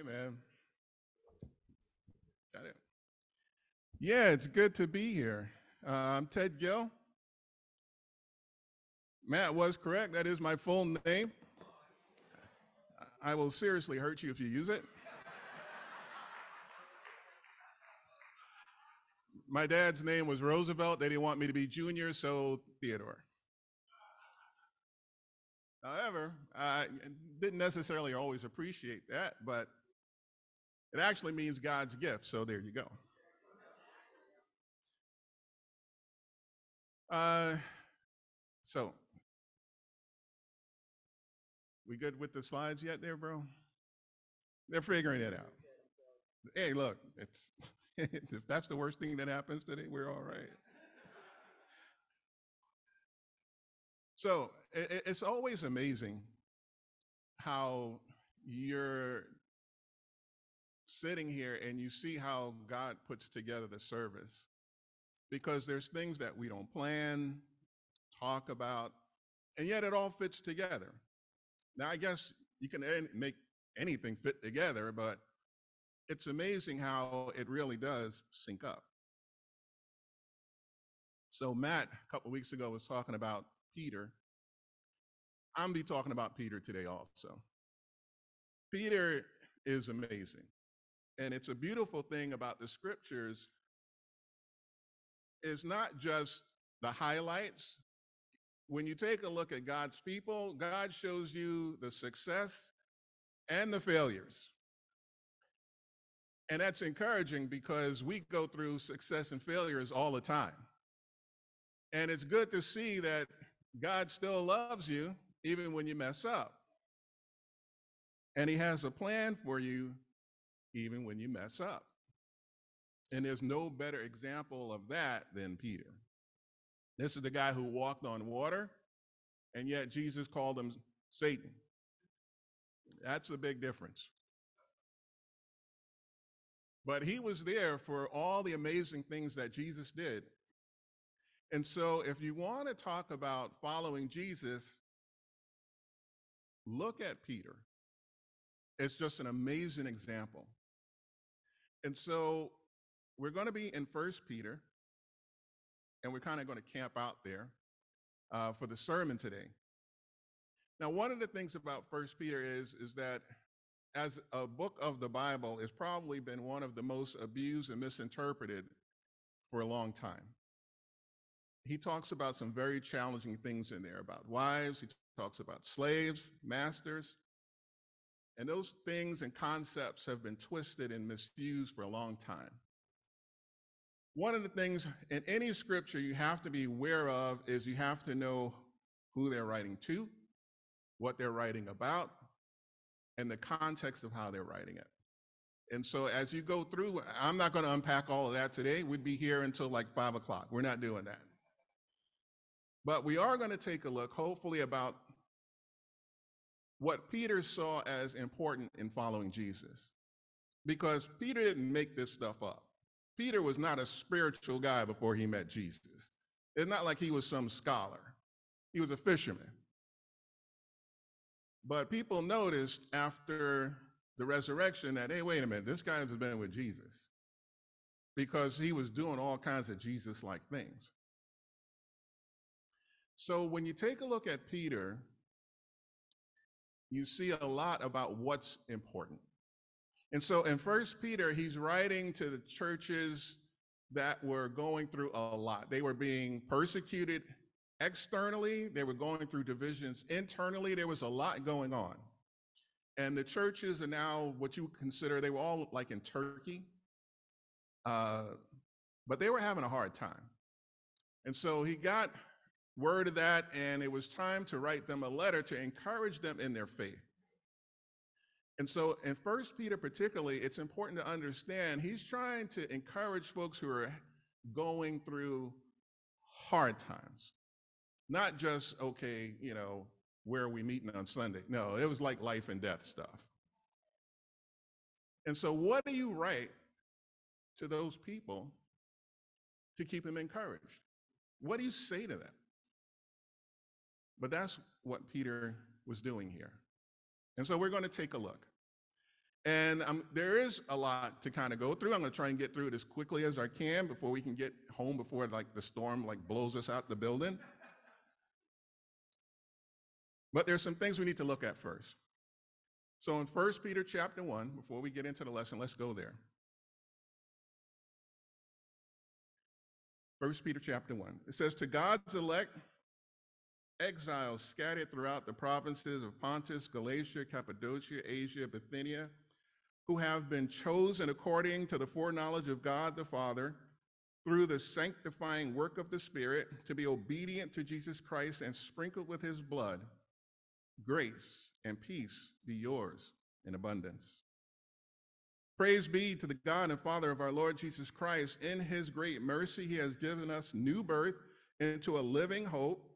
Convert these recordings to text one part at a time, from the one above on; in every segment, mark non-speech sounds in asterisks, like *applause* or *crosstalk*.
Amen. Got it. Yeah, it's good to be here. Uh, I'm Ted Gill. Matt was correct. That is my full name. I will seriously hurt you if you use it. My dad's name was Roosevelt. They didn't want me to be junior, so Theodore. However, I didn't necessarily always appreciate that, but it actually means God's gift. So there you go. Uh, so, we good with the slides yet, there, bro? They're figuring it out. Hey, look, it's *laughs* if that's the worst thing that happens today, we're all right. So it, it's always amazing how you're sitting here and you see how God puts together the service because there's things that we don't plan, talk about, and yet it all fits together. Now, I guess you can make anything fit together, but it's amazing how it really does sync up. So Matt, a couple weeks ago, was talking about Peter. I'm be talking about Peter today also. Peter is amazing. And it's a beautiful thing about the scriptures is not just the highlights. When you take a look at God's people, God shows you the success and the failures. And that's encouraging because we go through success and failures all the time. And it's good to see that God still loves you even when you mess up. And he has a plan for you even when you mess up. And there's no better example of that than Peter. This is the guy who walked on water, and yet Jesus called him Satan. That's a big difference. But he was there for all the amazing things that Jesus did. And so, if you want to talk about following Jesus, look at Peter. It's just an amazing example. And so, we're going to be in First Peter, and we're kind of going to camp out there uh, for the sermon today. Now, one of the things about First Peter is is that as a book of the Bible, it's probably been one of the most abused and misinterpreted for a long time. He talks about some very challenging things in there about wives, he talks about slaves, masters, and those things and concepts have been twisted and misused for a long time. One of the things in any scripture you have to be aware of is you have to know who they're writing to, what they're writing about, and the context of how they're writing it. And so as you go through, I'm not going to unpack all of that today. We'd be here until like five o'clock. We're not doing that. But we are going to take a look, hopefully, about what Peter saw as important in following Jesus. Because Peter didn't make this stuff up. Peter was not a spiritual guy before he met Jesus. It's not like he was some scholar, he was a fisherman. But people noticed after the resurrection that, hey, wait a minute, this guy has been with Jesus because he was doing all kinds of Jesus like things. So when you take a look at Peter, you see a lot about what's important. And so in First Peter, he's writing to the churches that were going through a lot. They were being persecuted externally, they were going through divisions internally. There was a lot going on. And the churches are now what you consider, they were all like in Turkey, uh, but they were having a hard time. And so he got word of that, and it was time to write them a letter to encourage them in their faith. And so in First Peter particularly, it's important to understand he's trying to encourage folks who are going through hard times. Not just, okay, you know, where are we meeting on Sunday? No, it was like life and death stuff. And so, what do you write to those people to keep them encouraged? What do you say to them? But that's what Peter was doing here. And so, we're going to take a look. And um, there is a lot to kind of go through. I'm going to try and get through it as quickly as I can before we can get home before like the storm like blows us out the building. But there's some things we need to look at first. So in 1 Peter chapter 1, before we get into the lesson, let's go there. 1 Peter chapter 1. It says, To God's elect, exiles scattered throughout the provinces of Pontus, Galatia, Cappadocia, Asia, Bithynia, who have been chosen according to the foreknowledge of God the Father through the sanctifying work of the Spirit to be obedient to Jesus Christ and sprinkled with his blood, grace and peace be yours in abundance. Praise be to the God and Father of our Lord Jesus Christ. In his great mercy, he has given us new birth into a living hope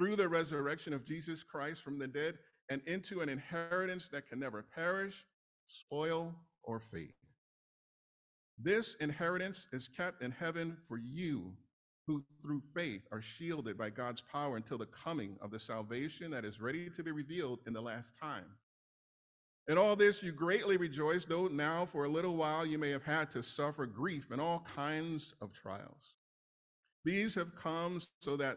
through the resurrection of Jesus Christ from the dead and into an inheritance that can never perish, spoil, or fade. This inheritance is kept in heaven for you who through faith are shielded by God's power until the coming of the salvation that is ready to be revealed in the last time. In all this you greatly rejoice, though now for a little while you may have had to suffer grief and all kinds of trials. These have come so that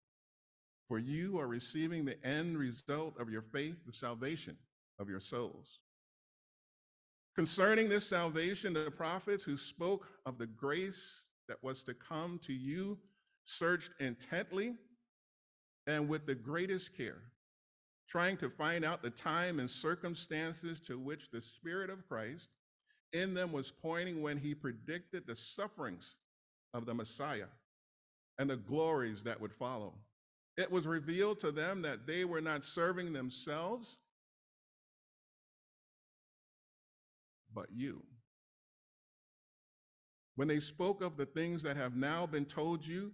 For you are receiving the end result of your faith, the salvation of your souls. Concerning this salvation, the prophets who spoke of the grace that was to come to you searched intently and with the greatest care, trying to find out the time and circumstances to which the Spirit of Christ in them was pointing when he predicted the sufferings of the Messiah and the glories that would follow. It was revealed to them that they were not serving themselves, but you. When they spoke of the things that have now been told you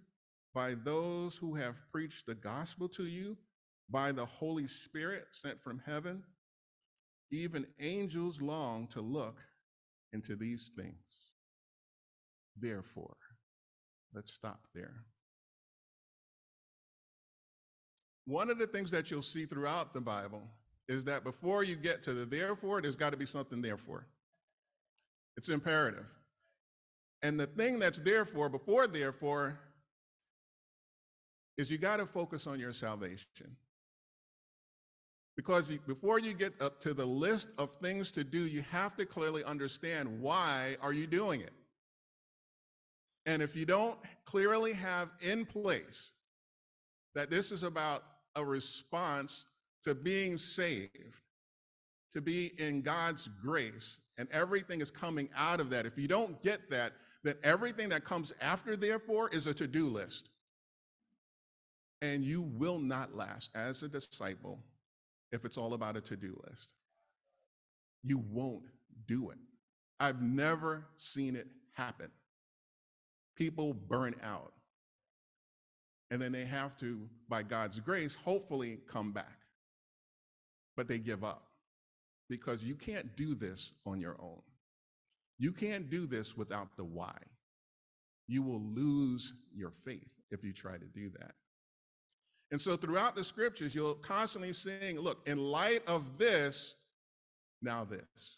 by those who have preached the gospel to you by the Holy Spirit sent from heaven, even angels long to look into these things. Therefore, let's stop there. One of the things that you'll see throughout the Bible is that before you get to the therefore, there's got to be something therefore. It's imperative. And the thing that's therefore, before therefore, is you got to focus on your salvation. Because before you get up to the list of things to do, you have to clearly understand why are you doing it. And if you don't clearly have in place that this is about a response to being saved, to be in God's grace, and everything is coming out of that. If you don't get that, then everything that comes after, therefore, is a to do list. And you will not last as a disciple if it's all about a to do list. You won't do it. I've never seen it happen. People burn out. And then they have to, by God's grace, hopefully come back. But they give up because you can't do this on your own. You can't do this without the why. You will lose your faith if you try to do that. And so throughout the scriptures, you'll constantly sing, look, in light of this, now this.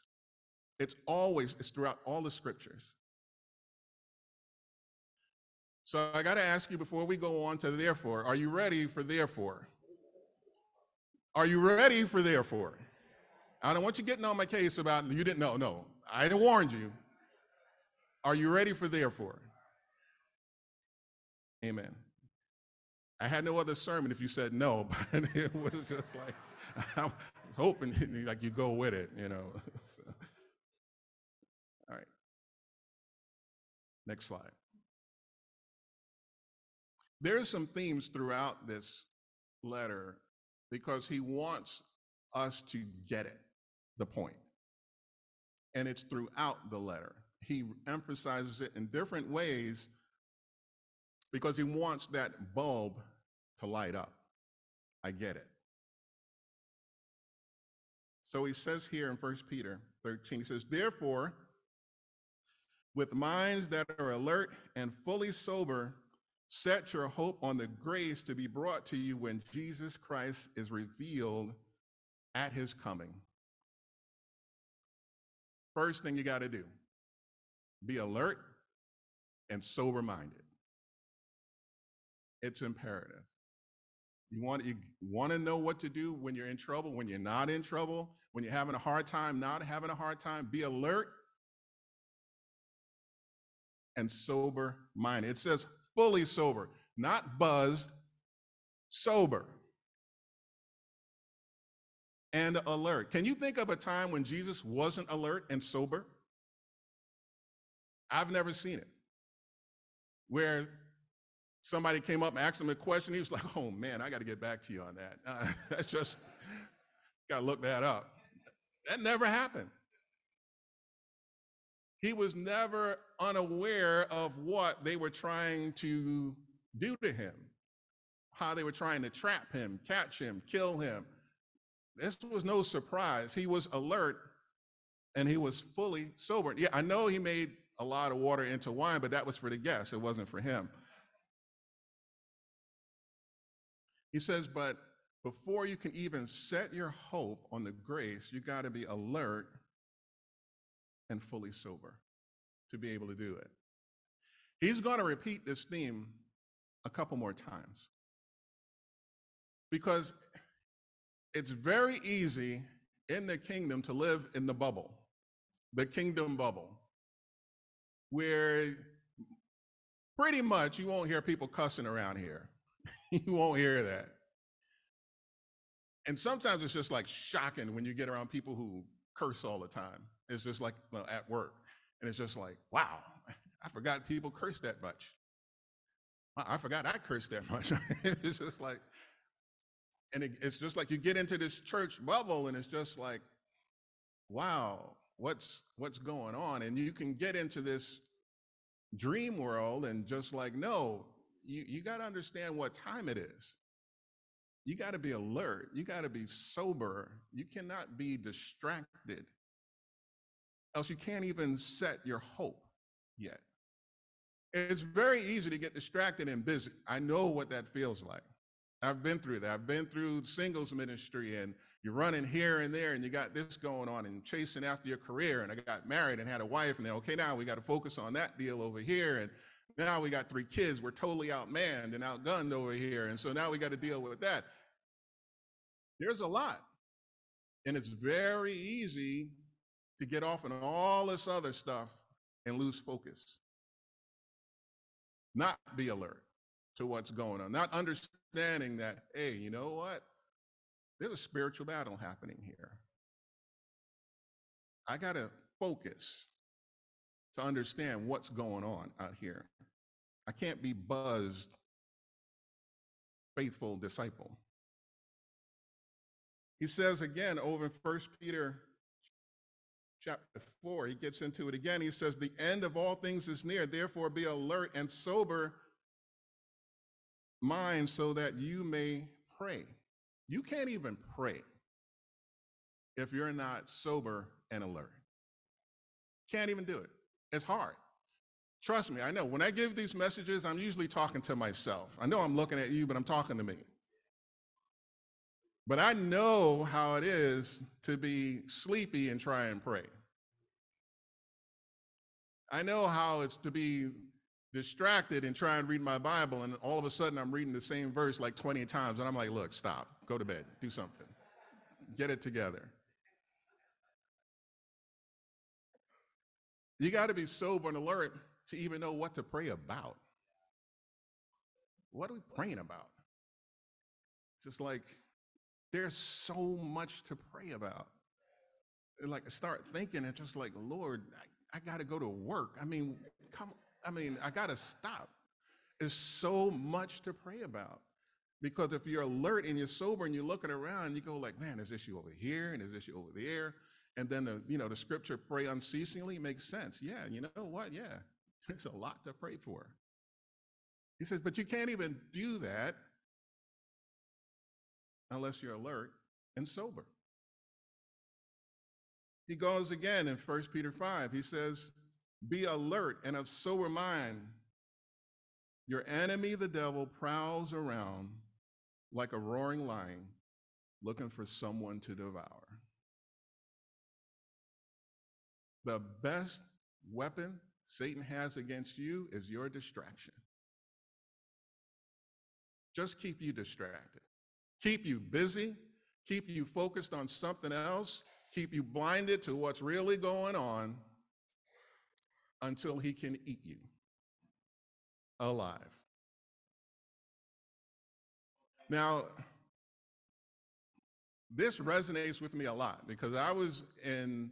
It's always, it's throughout all the scriptures. So I got to ask you before we go on to therefore, are you ready for therefore? Are you ready for therefore? I don't want you getting on my case about you didn't know. No, I warned you. Are you ready for therefore? Amen. I had no other sermon if you said no, *laughs* but it was just like *laughs* I was hoping *laughs* like you go with it, you know. so. All right. Next slide. There's some themes throughout this letter because he wants us to get it, the point. And it's throughout the letter. he emphasizes it in different ways because he wants that bulb to light up. I get it. So he says here in 1 Peter 13, he says, Therefore, with minds that are alert and fully sober, set your hope on the grace to be brought to you when Jesus Christ is revealed at his coming. First thing you got to do be alert and sober minded. It's imperative. You want, you want to know what to do when you're in trouble, when you're not in trouble, when you're having a hard time, not having a hard time. Be alert and sober minded. It says fully sober, not buzzed, sober and alert. Can you think of a time when Jesus wasn't alert and sober? I've never seen it. Where somebody came up and asked him a question, he was like, oh man, I got to get back to you on that. Uh, *laughs* that's just, got to look that up. That never happened. He was never unaware of what they were trying to do to him, how they were trying to trap him, catch him, kill him. This was no surprise. He was alert and he was fully sober. Yeah, I know he made a lot of water into wine, but that was for the guests, it wasn't for him. He says, but before you can even set your hope on the grace, you got to be alert and fully sober to be able to do it. He's going to repeat this theme a couple more times because it's very easy in the kingdom to live in the bubble, the kingdom bubble, where pretty much you won't hear people cussing around here. *laughs* you won't hear that. And sometimes it's just like shocking when you get around people who curse all the time. It's just like well, at work. And it's just like, wow, I forgot people curse that much. I forgot I cursed that much. *laughs* it's just like, and it, it's just like you get into this church bubble and it's just like, wow, what's what's going on? And you can get into this dream world and just like, no, you, you got to understand what time it is. You got to be alert. You got to be sober. You cannot be distracted else you can't even set your hope yet. It's very easy to get distracted and busy. I know what that feels like. I've been through that. I've been through singles ministry and you're running here and there and you got this going on and chasing after your career. And I got married and had a wife and then, okay, now we got to focus on that deal over here. And now we got three kids. We're totally outmanned and outgunned over here. And so now we got to deal with that. There's a lot. And it's very easy to get off on all this other stuff and lose focus. Not be alert to what's going on, not understanding that, hey, you know what? There's a spiritual battle happening here. I got to focus to understand what's going on out here. I can't be buzzed, faithful disciple. He says again over in 1 Peter chapter 4, he gets into it again. He says, The end of all things is near. Therefore, be alert and sober mind so that you may pray. You can't even pray if you're not sober and alert. Can't even do it. It's hard. Trust me, I know. When I give these messages, I'm usually talking to myself. I know I'm looking at you, but I'm talking to me. But I know how it is to be sleepy and try and pray. I know how it's to be distracted and try and read my Bible, and all of a sudden I'm reading the same verse like 20 times, and I'm like, look, stop, go to bed, do something, get it together. You got to be sober and alert to even know what to pray about. What are we praying about? Just like there's so much to pray about. Like start thinking and just like, Lord, I, I got to go to work. I mean, come, I mean, I got to stop. There's so much to pray about. Because if you're alert and you're sober and you're looking around, you go like, man, there's issue over here and there's issue over there. And then the, you know, the scripture pray unceasingly makes sense. Yeah, you know what? Yeah, *laughs* there's a lot to pray for. He says, but you can't even do that unless you're alert and sober. He goes again in 1 Peter 5. He says, Be alert and of sober mind. Your enemy, the devil, prowls around like a roaring lion looking for someone to devour. The best weapon Satan has against you is your distraction. Just keep you distracted, keep you busy, keep you focused on something else, keep you blinded to what's really going on until he can eat you alive. Now, this resonates with me a lot because I was in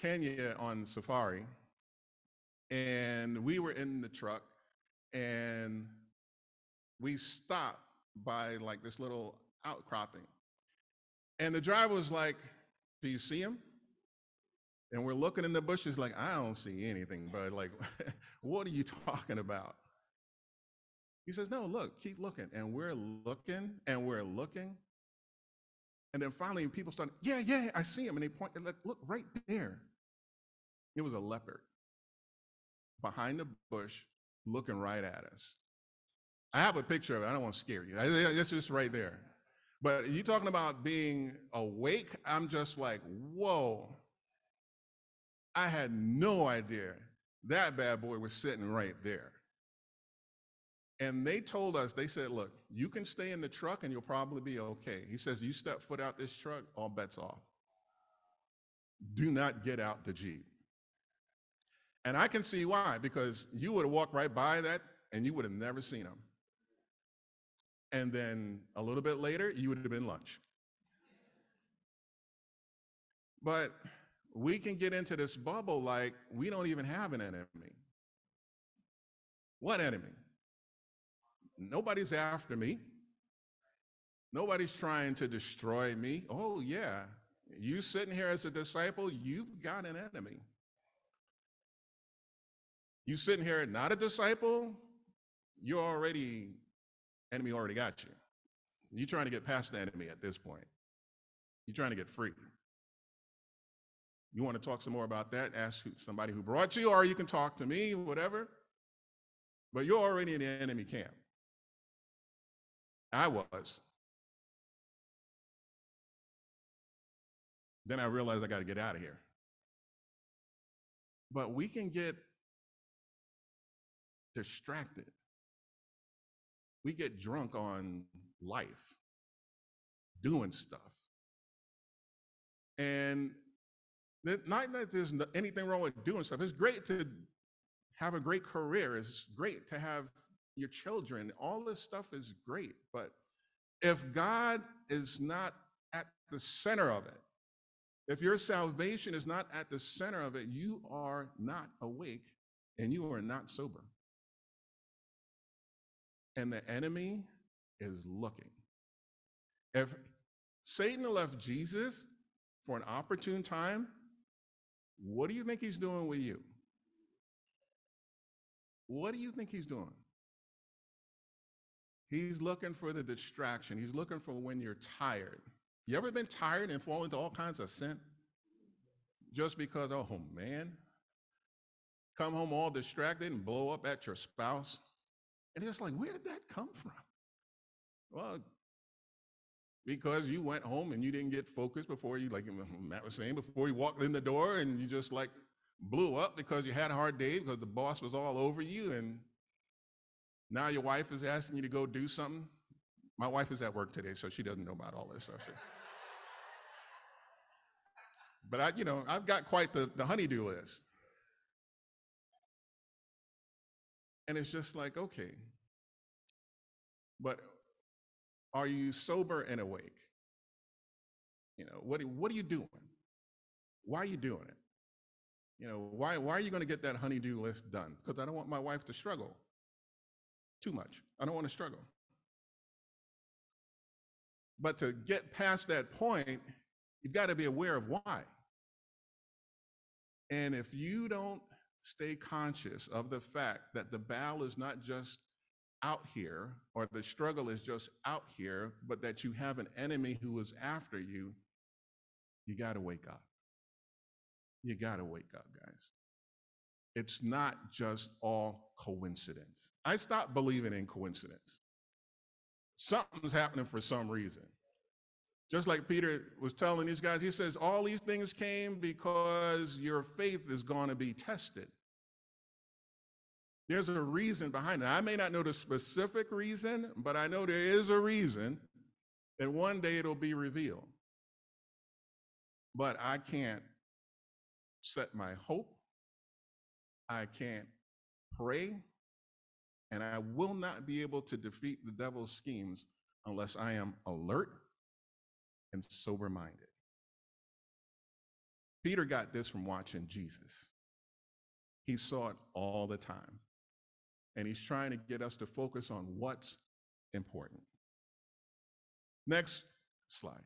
Kenya on safari and we were in the truck and we stopped by like this little outcropping. And the driver was like, Do you see him? And we're looking in the bushes like, I don't see anything, but like, *laughs* what are you talking about? He says, No, look, keep looking. And we're looking and we're looking. And then finally, people start, Yeah, yeah, I see him. And they point, and look, look right there. It was a leopard behind the bush looking right at us. I have a picture of it. I don't want to scare you. It's just right there. But you talking about being awake? I'm just like, whoa. I had no idea that bad boy was sitting right there. And they told us, they said, look, you can stay in the truck and you'll probably be okay. He says, you step foot out this truck, all bets off. Do not get out the Jeep. And I can see why, because you would have walked right by that and you would have never seen him. And then a little bit later, you would have been lunch. But we can get into this bubble like we don't even have an enemy. What enemy? Nobody's after me. Nobody's trying to destroy me. Oh, yeah. You sitting here as a disciple, you've got an enemy. You sitting here not a disciple, you're already, enemy already got you. You're trying to get past the enemy at this point. You're trying to get free. You want to talk some more about that? Ask somebody who brought you, or you can talk to me, whatever. But you're already in the enemy camp. I was. Then I realized I got to get out of here. But we can get distracted. We get drunk on life, doing stuff. And not that there's anything wrong with doing stuff. It's great to have a great career. It's great to have your children. All this stuff is great. But if God is not at the center of it, if your salvation is not at the center of it, you are not awake and you are not sober. And the enemy is looking. If Satan left Jesus for an opportune time, what do you think he's doing with you? What do you think he's doing? He's looking for the distraction. He's looking for when you're tired. You ever been tired and fall into all kinds of sin? Just because, oh man, come home all distracted and blow up at your spouse. And it's like, where did that come from? Well, because you went home and you didn't get focused before you, like *laughs* Matt was saying, before you walked in the door and you just like blew up because you had a hard day because the boss was all over you and now your wife is asking you to go do something. My wife is at work today, so she doesn't know about all this stuff. *laughs* but I, you know, I've got quite the, the honeydew list. And it's just like, okay, but are you sober and awake? You know, what, what are you doing? Why are you doing it? You know, why, why are you going to get that honeydew list done? Because I don't want my wife to struggle too much. I don't want to struggle. But to get past that point, you've got to be aware of why. And if you don't stay conscious of the fact that the battle is not just out here or the struggle is just out here, but that you have an enemy who is after you, you got to wake up. You got to wake up, guys. It's not just all coincidence. I stopped believing in coincidence. Something's happening for some reason. Just like Peter was telling these guys, he says, All these things came because your faith is going to be tested. There's a reason behind it. I may not know the specific reason, but I know there is a reason, and one day it'll be revealed. But I can't set my hope, I can't pray, and I will not be able to defeat the devil's schemes unless I am alert and sober minded. Peter got this from watching Jesus. He saw it all the time. And he's trying to get us to focus on what's important. Next slide.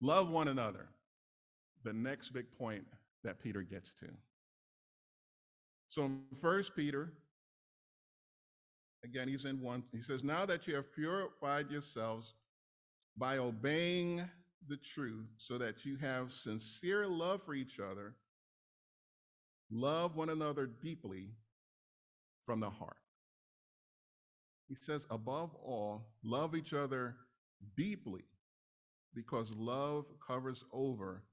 Love one another. The next big point that Peter gets to. So in First Peter, again, he's in one, he says, Now that you have purified yourselves by obeying the truth, so that you have sincere love for each other, love one another deeply from the heart. He says, above all, love each other deeply because love covers over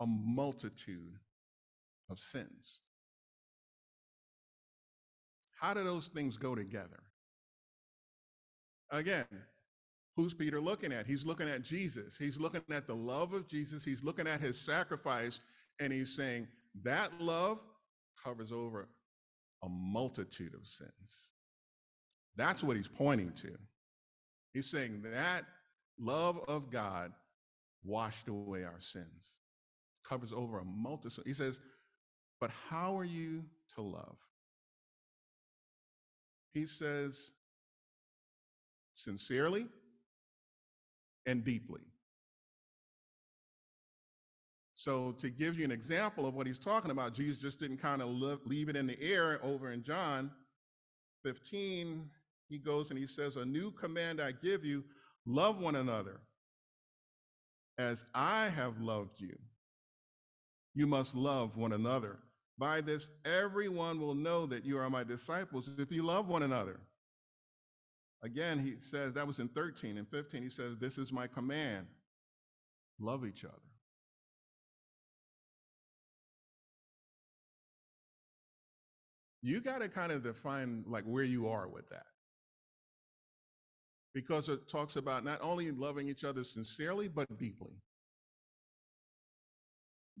a multitude of sins. How do those things go together? Again, who's Peter looking at? He's looking at Jesus. He's looking at the love of Jesus. He's looking at his sacrifice, and he's saying that love covers over a multitude of sins. That's what he's pointing to. He's saying that love of God washed away our sins, covers over a multitude. He says, but how are you to love? He says, sincerely and deeply. So, to give you an example of what he's talking about, Jesus just didn't kind of leave it in the air over in John 15. He goes and he says, A new command I give you love one another as I have loved you. You must love one another. By this, everyone will know that you are my disciples if you love one another. Again, he says, that was in 13 and 15. He says, This is my command love each other. you got to kind of define like where you are with that because it talks about not only loving each other sincerely but deeply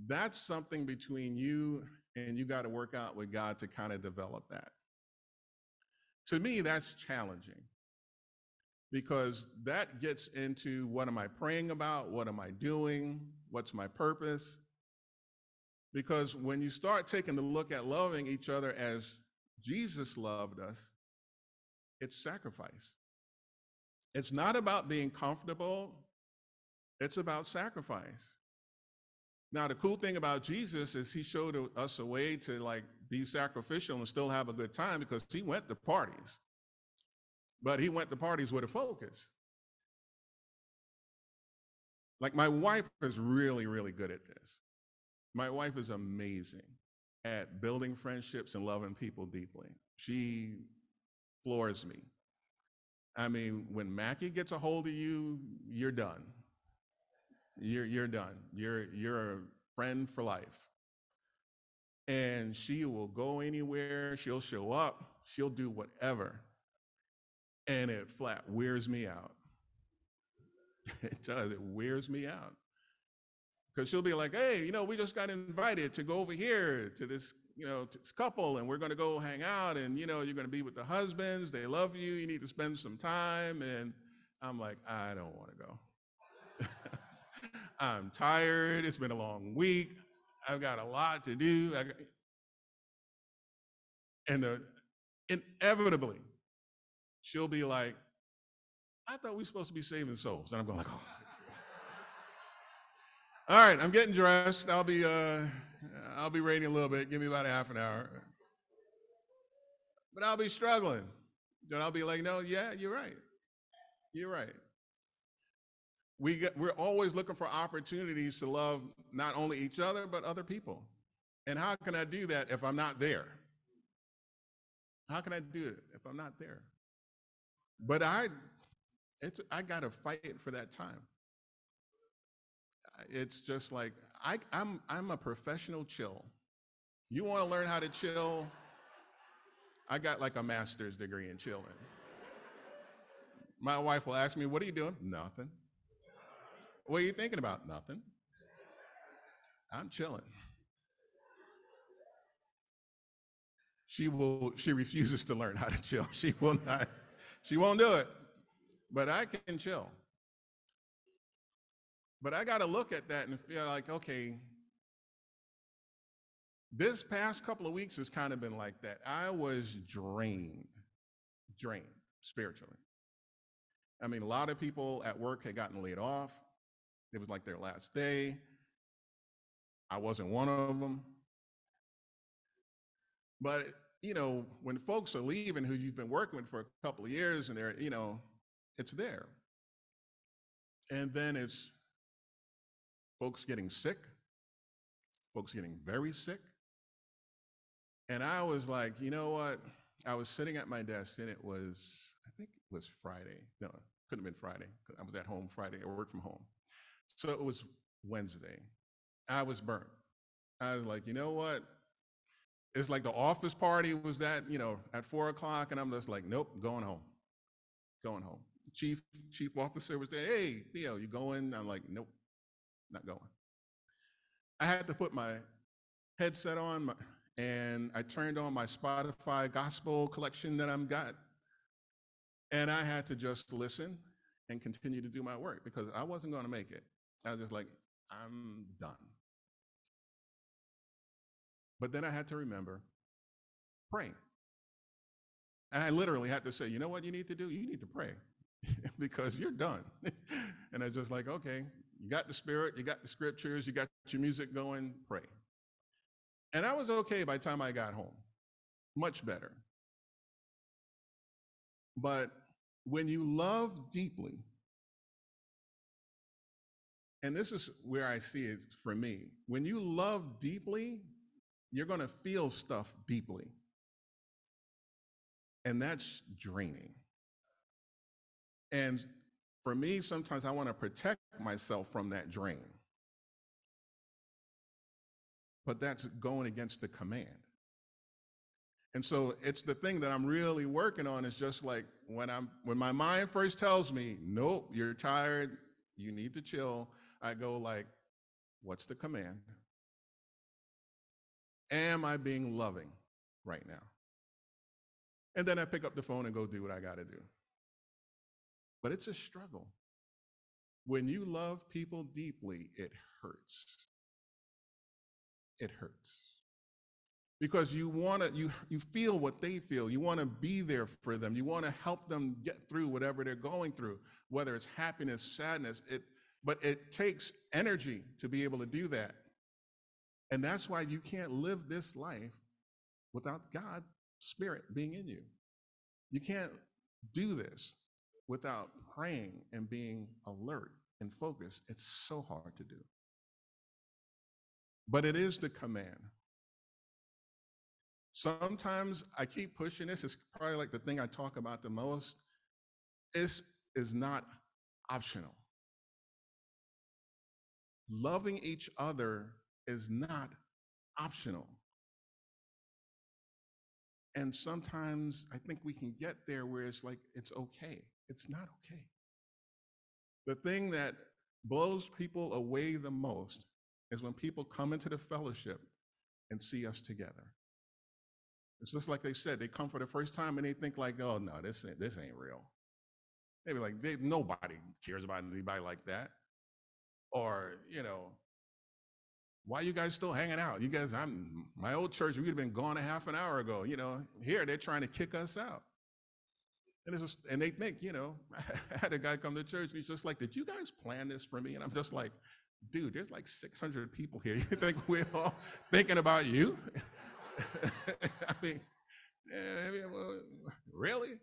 that's something between you and you got to work out with god to kind of develop that to me that's challenging because that gets into what am i praying about what am i doing what's my purpose because when you start taking a look at loving each other as Jesus loved us, it's sacrifice. It's not about being comfortable, it's about sacrifice. Now, the cool thing about Jesus is he showed us a way to like be sacrificial and still have a good time because he went to parties. But he went to parties with a focus. Like my wife is really, really good at this. My wife is amazing at building friendships and loving people deeply. She floors me. I mean, when Mackie gets a hold of you, you're done. You're, you're done. You're, you're a friend for life. And she will go anywhere. She'll show up. She'll do whatever. And it flat wears me out. *laughs* it does. It wears me out because she'll be like, hey, you know, we just got invited to go over here to this, you know, this couple, and we're going to go hang out, and you know, you're going to be with the husbands. They love you. You need to spend some time. And I'm like, I don't want to go. *laughs* I'm tired. It's been a long week. I've got a lot to do. And the, inevitably, she'll be like, I thought we were supposed to be saving souls. And I'm going like, oh. All right, I'm getting dressed. I'll be uh I'll be ready a little bit. Give me about a half an hour. But I'll be struggling. Then I'll be like, no, yeah, you're right. You're right. We get, we're always looking for opportunities to love not only each other, but other people. And how can I do that if I'm not there? How can I do it if I'm not there? But I, it's, I got to fight for that time. It's just like, I, I'm, I'm a professional chill. You want to learn how to chill? I got like a master's degree in chilling. My wife will ask me, What are you doing? Nothing. What are you thinking about? Nothing. I'm chilling. She will, she refuses to learn how to chill. *laughs* She will not, she won't do it. But I can chill. But I got to look at that and feel like, okay, this past couple of weeks has kind of been like that. I was drained, drained spiritually. I mean, a lot of people at work had gotten laid off. It was like their last day. I wasn't one of them. But, you know, when folks are leaving who you've been working with for a couple of years and they're, you know, it's there. And then it's folks getting sick, folks getting very sick. And I was like, you know what? I was sitting at my desk and it was, I think it was Friday. No, it couldn't have been Friday. I was at home Friday. I worked from home. So it was Wednesday. I was burnt. I was like, you know what? It's like the office party was that, you know, at four o'clock, and I'm just like, nope, going home. Going home. Chief chief officer was there. Hey, Theo, you going? I'm like, nope, not going. I had to put my headset on my, and I turned on my Spotify gospel collection that I'm got. And I had to just listen and continue to do my work because I wasn't going to make it. I was just like, I'm done. But then I had to remember praying. And I literally had to say, you know what you need to do? You need to pray *laughs* because you're done. *laughs* and I was just like, okay, you got the spirit, you got the scriptures, you got your music going, pray. And I was okay by the time I got home, much better. But when you love deeply, and this is where I see it for me, when you love deeply, you're going to feel stuff deeply. And that's draining. And for me, sometimes I want to protect myself from that drain. But that's going against the command. And so it's the thing that I'm really working on is just like when I'm when my mind first tells me, nope, you're tired, you need to chill, I go like, what's the command? Am I being loving right now? And then I pick up the phone and go do what I got to do. But it's a struggle. When you love people deeply, it hurts. It hurts. Because you want to, you, you feel what they feel. You want to be there for them. You want to help them get through whatever they're going through, whether it's happiness, sadness. It, but it takes energy to be able to do that. And that's why you can't live this life without God's Spirit being in you. You can't do this without praying and being alert and focused. It's so hard to do. But it is the command. Sometimes I keep pushing this. It's probably like the thing I talk about the most. This is not optional. Loving each other is not optional. And sometimes I think we can get there where it's like, it's okay. It's not okay. The thing that blows people away the most is when people come into the fellowship and see us together. It's just like they said, they come for the first time and they think like, oh no, this ain't, this ain't real. They be like, they, nobody cares about anybody like that. Or, you know, why you guys still hanging out? You guys, I'm my old church, we'd have been gone a half an hour ago. You know, here they're trying to kick us out. And and they think, you know, *laughs* I had a guy come to church and he's just like, Did you guys plan this for me? And I'm just like, dude, there's like 600 people here. *laughs* You think we're all thinking about you? *laughs* I mean, yeah, I mean, well, really?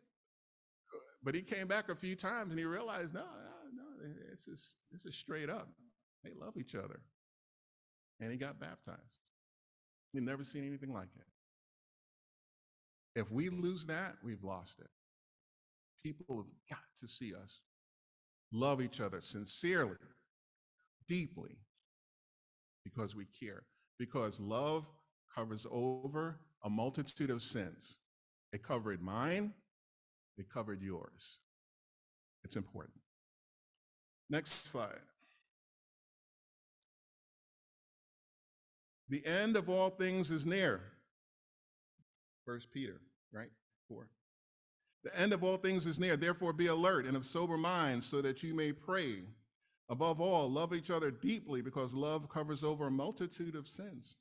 But he came back a few times and he realized, no, no, no, this is this is straight up. They love each other. And he got baptized. We've never seen anything like it. If we lose that, we've lost it. People have got to see us love each other sincerely, deeply, because we care. Because love covers over a multitude of sins. It covered mine, it covered yours. It's important. Next slide. The end of all things is near. First Peter, right? Four. The end of all things is near. Therefore, be alert and of sober mind so that you may pray. Above all, love each other deeply because love covers over a multitude of sins.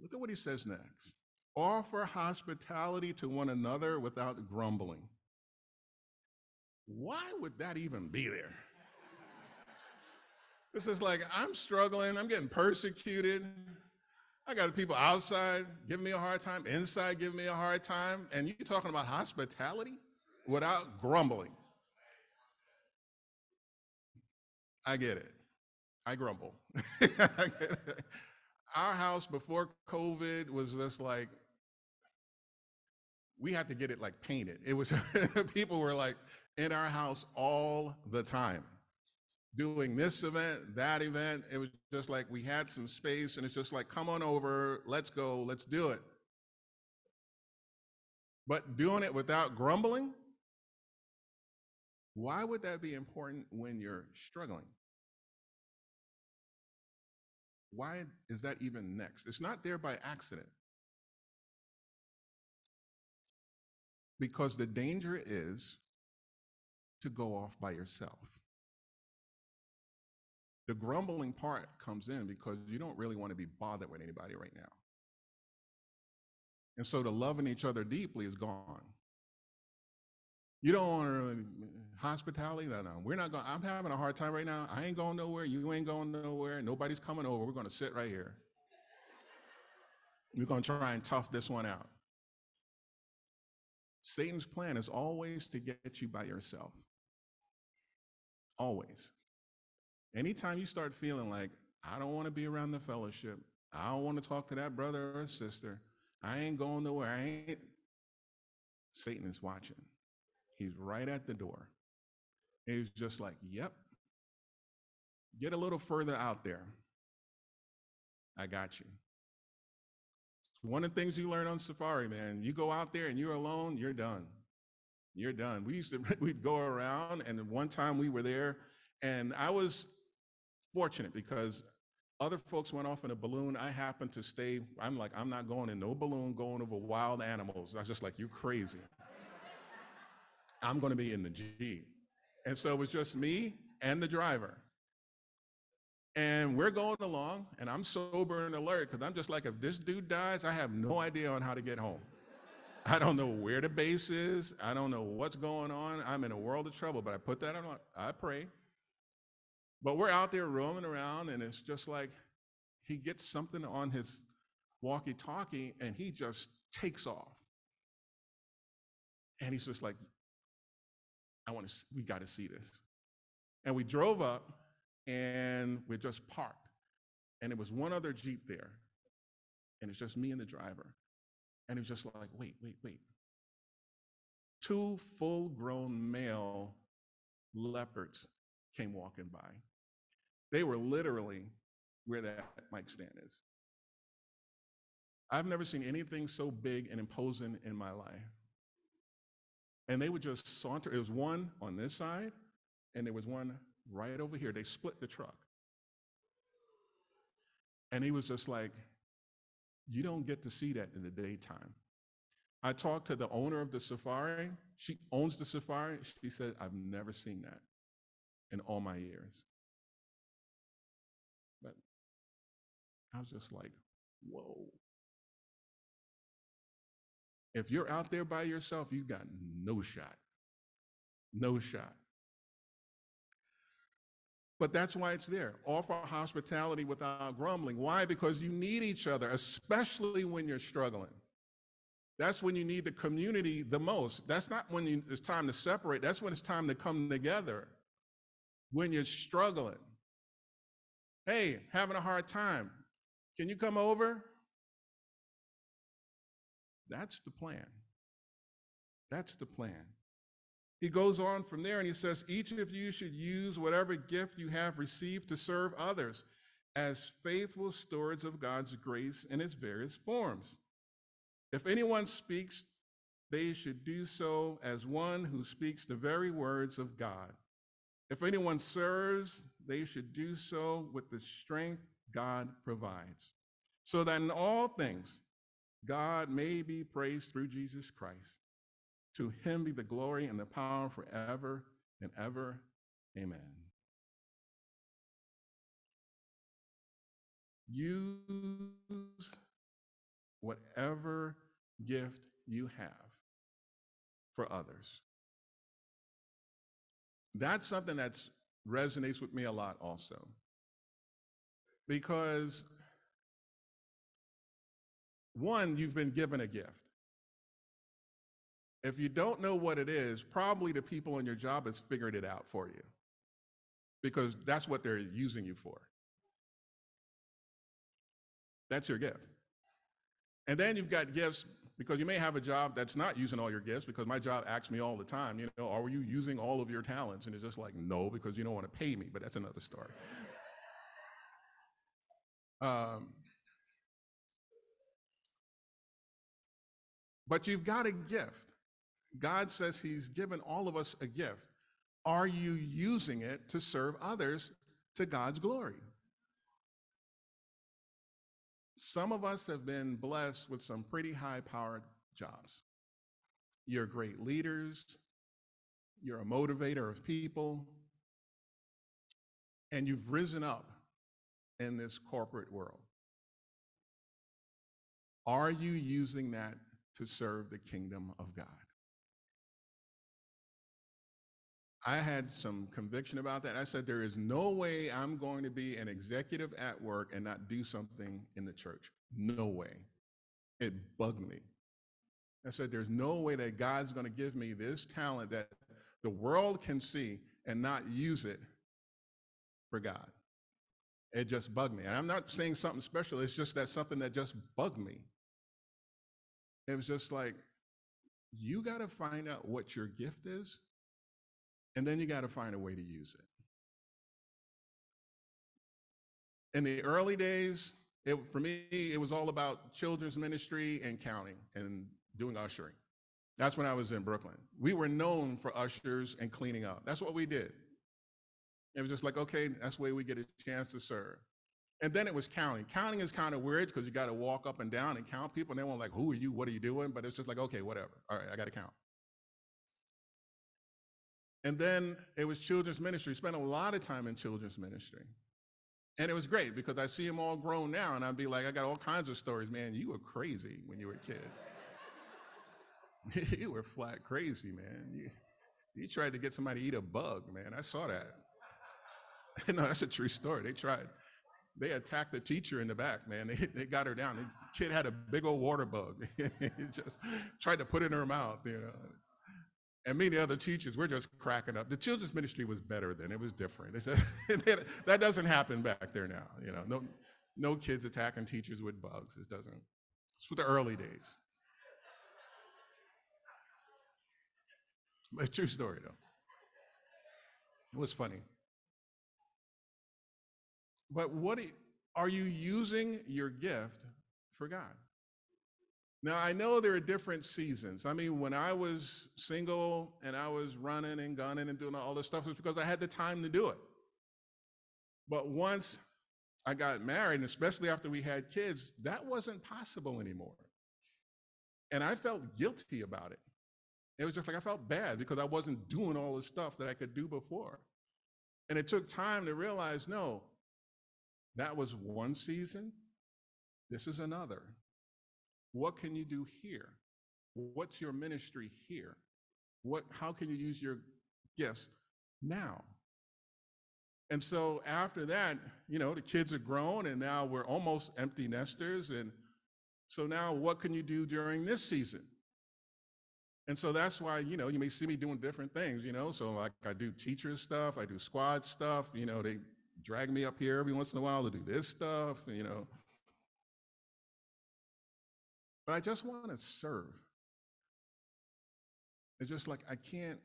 Look at what he says next. Offer hospitality to one another without grumbling. Why would that even be there? This is like, I'm struggling, I'm getting persecuted. I got people outside giving me a hard time, inside giving me a hard time, and you talking about hospitality without grumbling. I get it. I grumble. *laughs* Our house before COVID was just like, we had to get it like painted. It was, *laughs* people were like in our house all the time doing this event, that event. It was just like we had some space and it's just like, come on over, let's go, let's do it. But doing it without grumbling, why would that be important when you're struggling? Why is that even next? It's not there by accident. Because the danger is to go off by yourself. The grumbling part comes in because you don't really want to be bothered with anybody right now. And so the loving each other deeply is gone. You don't want hospitality? No, no. We're not going, I'm having a hard time right now. I ain't going nowhere. You ain't going nowhere. Nobody's coming over. We're going to sit right here. We're going to try and tough this one out. Satan's plan is always to get you by yourself. Always. Anytime you start feeling like, I don't want to be around the fellowship, I don't want to talk to that brother or sister, I ain't going nowhere, I ain't. Satan is watching. He's right at the door. He's just like, yep, get a little further out there. I got you. One of the things you learn on safari, man, you go out there and you're alone, you're done. You're done. We used to, *laughs* we'd go around, and one time we were there, and I was fortunate because other folks went off in a balloon. I happened to stay. I'm like, I'm not going in no balloon going over wild animals. I was just like, you're crazy. I'm going to be in the Jeep. And so it was just me and the driver. And we're going along, and I'm sober and alert because I'm just like, if this dude dies, I have no idea on how to get home. I don't know where the base is. I don't know what's going on. I'm in a world of trouble, but I put that on. I pray. But we're out there roaming around, and it's just like he gets something on his walkie talkie and he just takes off. And he's just like, I want to, we got to see this. And we drove up and we just parked. And it was one other Jeep there. And it's just me and the driver. And he was just like, wait, wait, wait. Two full grown male leopards came walking by. They were literally where that mic stand is. I've never seen anything so big and imposing in my life. And they would just saunter. It was one on this side, and there was one right over here. They split the truck. And he was just like, you don't get to see that in the daytime. I talked to the owner of the safari. She owns the safari. She said, I've never seen that in all my years. I was just like, whoa. If you're out there by yourself, you got no shot. No shot. But that's why it's there. Offer hospitality without grumbling. Why? Because you need each other, especially when you're struggling. That's when you need the community the most. That's not when you, it's time to separate. That's when it's time to come together. When you're struggling. Hey, having a hard time. Can you come over? That's the plan. That's the plan. He goes on from there and he says, Each of you should use whatever gift you have received to serve others as faithful stewards of God's grace in its various forms. If anyone speaks, they should do so as one who speaks the very words of God. If anyone serves, they should do so with the strength God provides, so that in all things God may be praised through Jesus Christ. To him be the glory and the power forever and ever. Amen. Use whatever gift you have for others. That's something that resonates with me a lot also. Because one, you've been given a gift. If you don't know what it is, probably the people in your job has figured it out for you because that's what they're using you for. That's your gift. And then you've got gifts because you may have a job that's not using all your gifts because my job asks me all the time, you know, are you using all of your talents? And it's just like, no, because you don't want to pay me, but that's another story. Um, but you've got a gift. God says he's given all of us a gift. Are you using it to serve others to God's glory? Some of us have been blessed with some pretty high powered jobs. You're great leaders, you're a motivator of people, and you've risen up in this corporate world. Are you using that to serve the kingdom of God? I had some conviction about that. I said, there is no way I'm going to be an executive at work and not do something in the church. No way. It bugged me. I said, there's no way that God's going to give me this talent that the world can see and not use it for God. It just bugged me. And I'm not saying something special. It's just that something that just bugged me. It was just like, you got to find out what your gift is and then you got to find a way to use it. In the early days, it, for me, it was all about children's ministry and counting and doing ushering. That's when I was in Brooklyn. We were known for ushers and cleaning up. That's what we did. It was just like, okay, that's way we get a chance to serve. And then it was counting. Counting is kind of weird because you got to walk up and down and count people, and they won't like, who are you? What are you doing? But it's just like, okay, whatever. All right, I got to count. And then it was children's ministry. Spent a lot of time in children's ministry. And it was great because I see them all grown now and I'd be like, I got all kinds of stories. Man, you were crazy when you were a kid. *laughs* you were flat crazy, man. You, you tried to get somebody to eat a bug, man. I saw that. *laughs* no, that's a true story. They tried. They attacked the teacher in the back, man. *laughs* They, they got her down. The kid had a big old water bug. *laughs* just tried to put it in her mouth, you know and many other teachers, we're just cracking up. The children's ministry was better then. It was different. that doesn't happen back there now. You know, no, no kids attacking teachers with bugs. It doesn't. It's for the early days. But true story though. It was funny. But what are you using your gift for God? Now, I know there are different seasons. I mean, when I was single and I was running and gunning and doing all this stuff, it was because I had the time to do it. But once I got married, and especially after we had kids, that wasn't possible anymore. And I felt guilty about it. It was just like I felt bad because I wasn't doing all the stuff that I could do before. And it took time to realize no, that was one season, this is another. What can you do here? What's your ministry here? What, how can you use your gifts now? And so after that, you know, the kids are grown and now we're almost empty nesters. And so now what can you do during this season? And so that's why, you know, you may see me doing different things, you know. So like I do teacher stuff, I do squad stuff, you know, they drag me up here every once in a while to do this stuff, you know. But I just want to serve. It's just like I can't,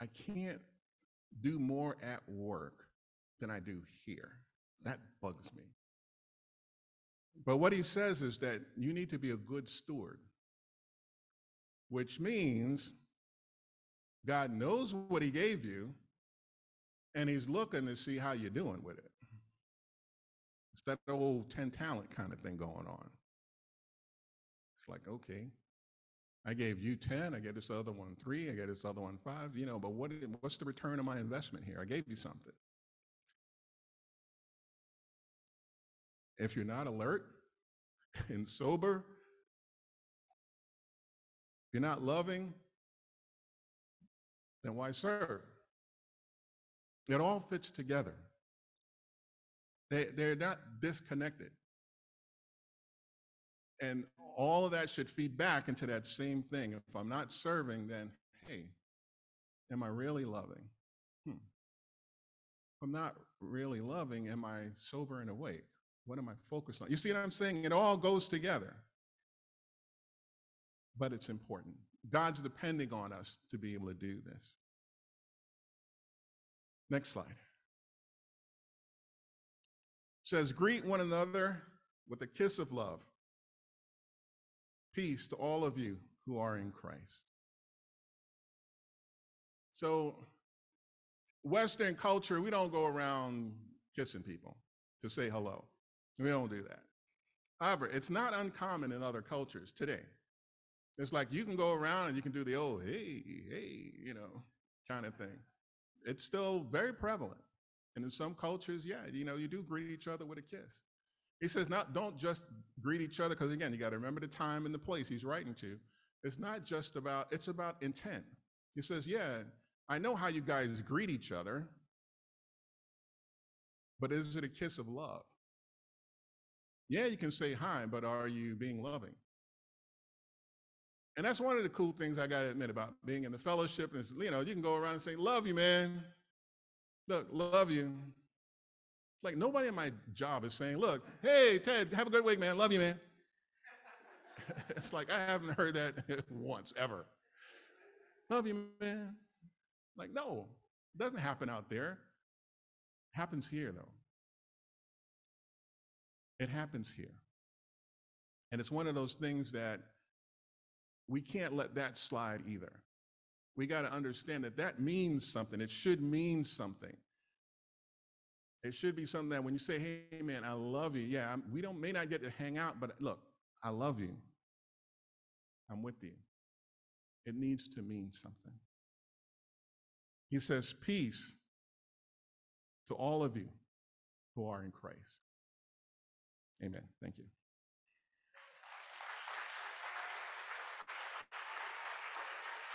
I can't do more at work than I do here. That bugs me. But what he says is that you need to be a good steward, which means God knows what he gave you and he's looking to see how you're doing with it. It's that old 10 talent kind of thing going on. It's like, okay, I gave you 10, I gave this other one three, I gave this other one five, you know, but what, what's the return of my investment here? I gave you something. If you're not alert *laughs* and sober, if you're not loving, then why serve? It all fits together. They, they're not disconnected. And all of that should feed back into that same thing. If I'm not serving, then hey, am I really loving? Hmm. If I'm not really loving, am I sober and awake? What am I focused on? You see what I'm saying? It all goes together. But it's important. God's depending on us to be able to do this. Next slide. says, greet one another with a kiss of love. Peace to all of you who are in Christ. So, Western culture, we don't go around kissing people to say hello. We don't do that. However, it's not uncommon in other cultures today. It's like you can go around and you can do the old, hey, hey, you know, kind of thing. It's still very prevalent. And in some cultures, yeah, you know, you do greet each other with a kiss. He says, not don't just greet each other, because again, you got to remember the time and the place he's writing to. It's not just about, it's about intent. He says, yeah, I know how you guys greet each other, but is it a kiss of love? Yeah, you can say hi, but are you being loving? And that's one of the cool things I got to admit about being in the fellowship is, you know, you can go around and say, love you, man. Look, love you. Like nobody in my job is saying, look, hey, Ted, have a good week, man. Love you, man. *laughs* it's like I haven't heard that *laughs* once ever. Love you, man. Like, no, it doesn't happen out there. It happens here, though. It happens here. And it's one of those things that we can't let that slide either. We got to understand that that means something. It should mean something. It should be something that when you say, hey, man, I love you. Yeah, I'm, we don't may not get to hang out, but look, I love you. I'm with you. It needs to mean something. He says, peace to all of you who are in Christ. Amen. Thank you.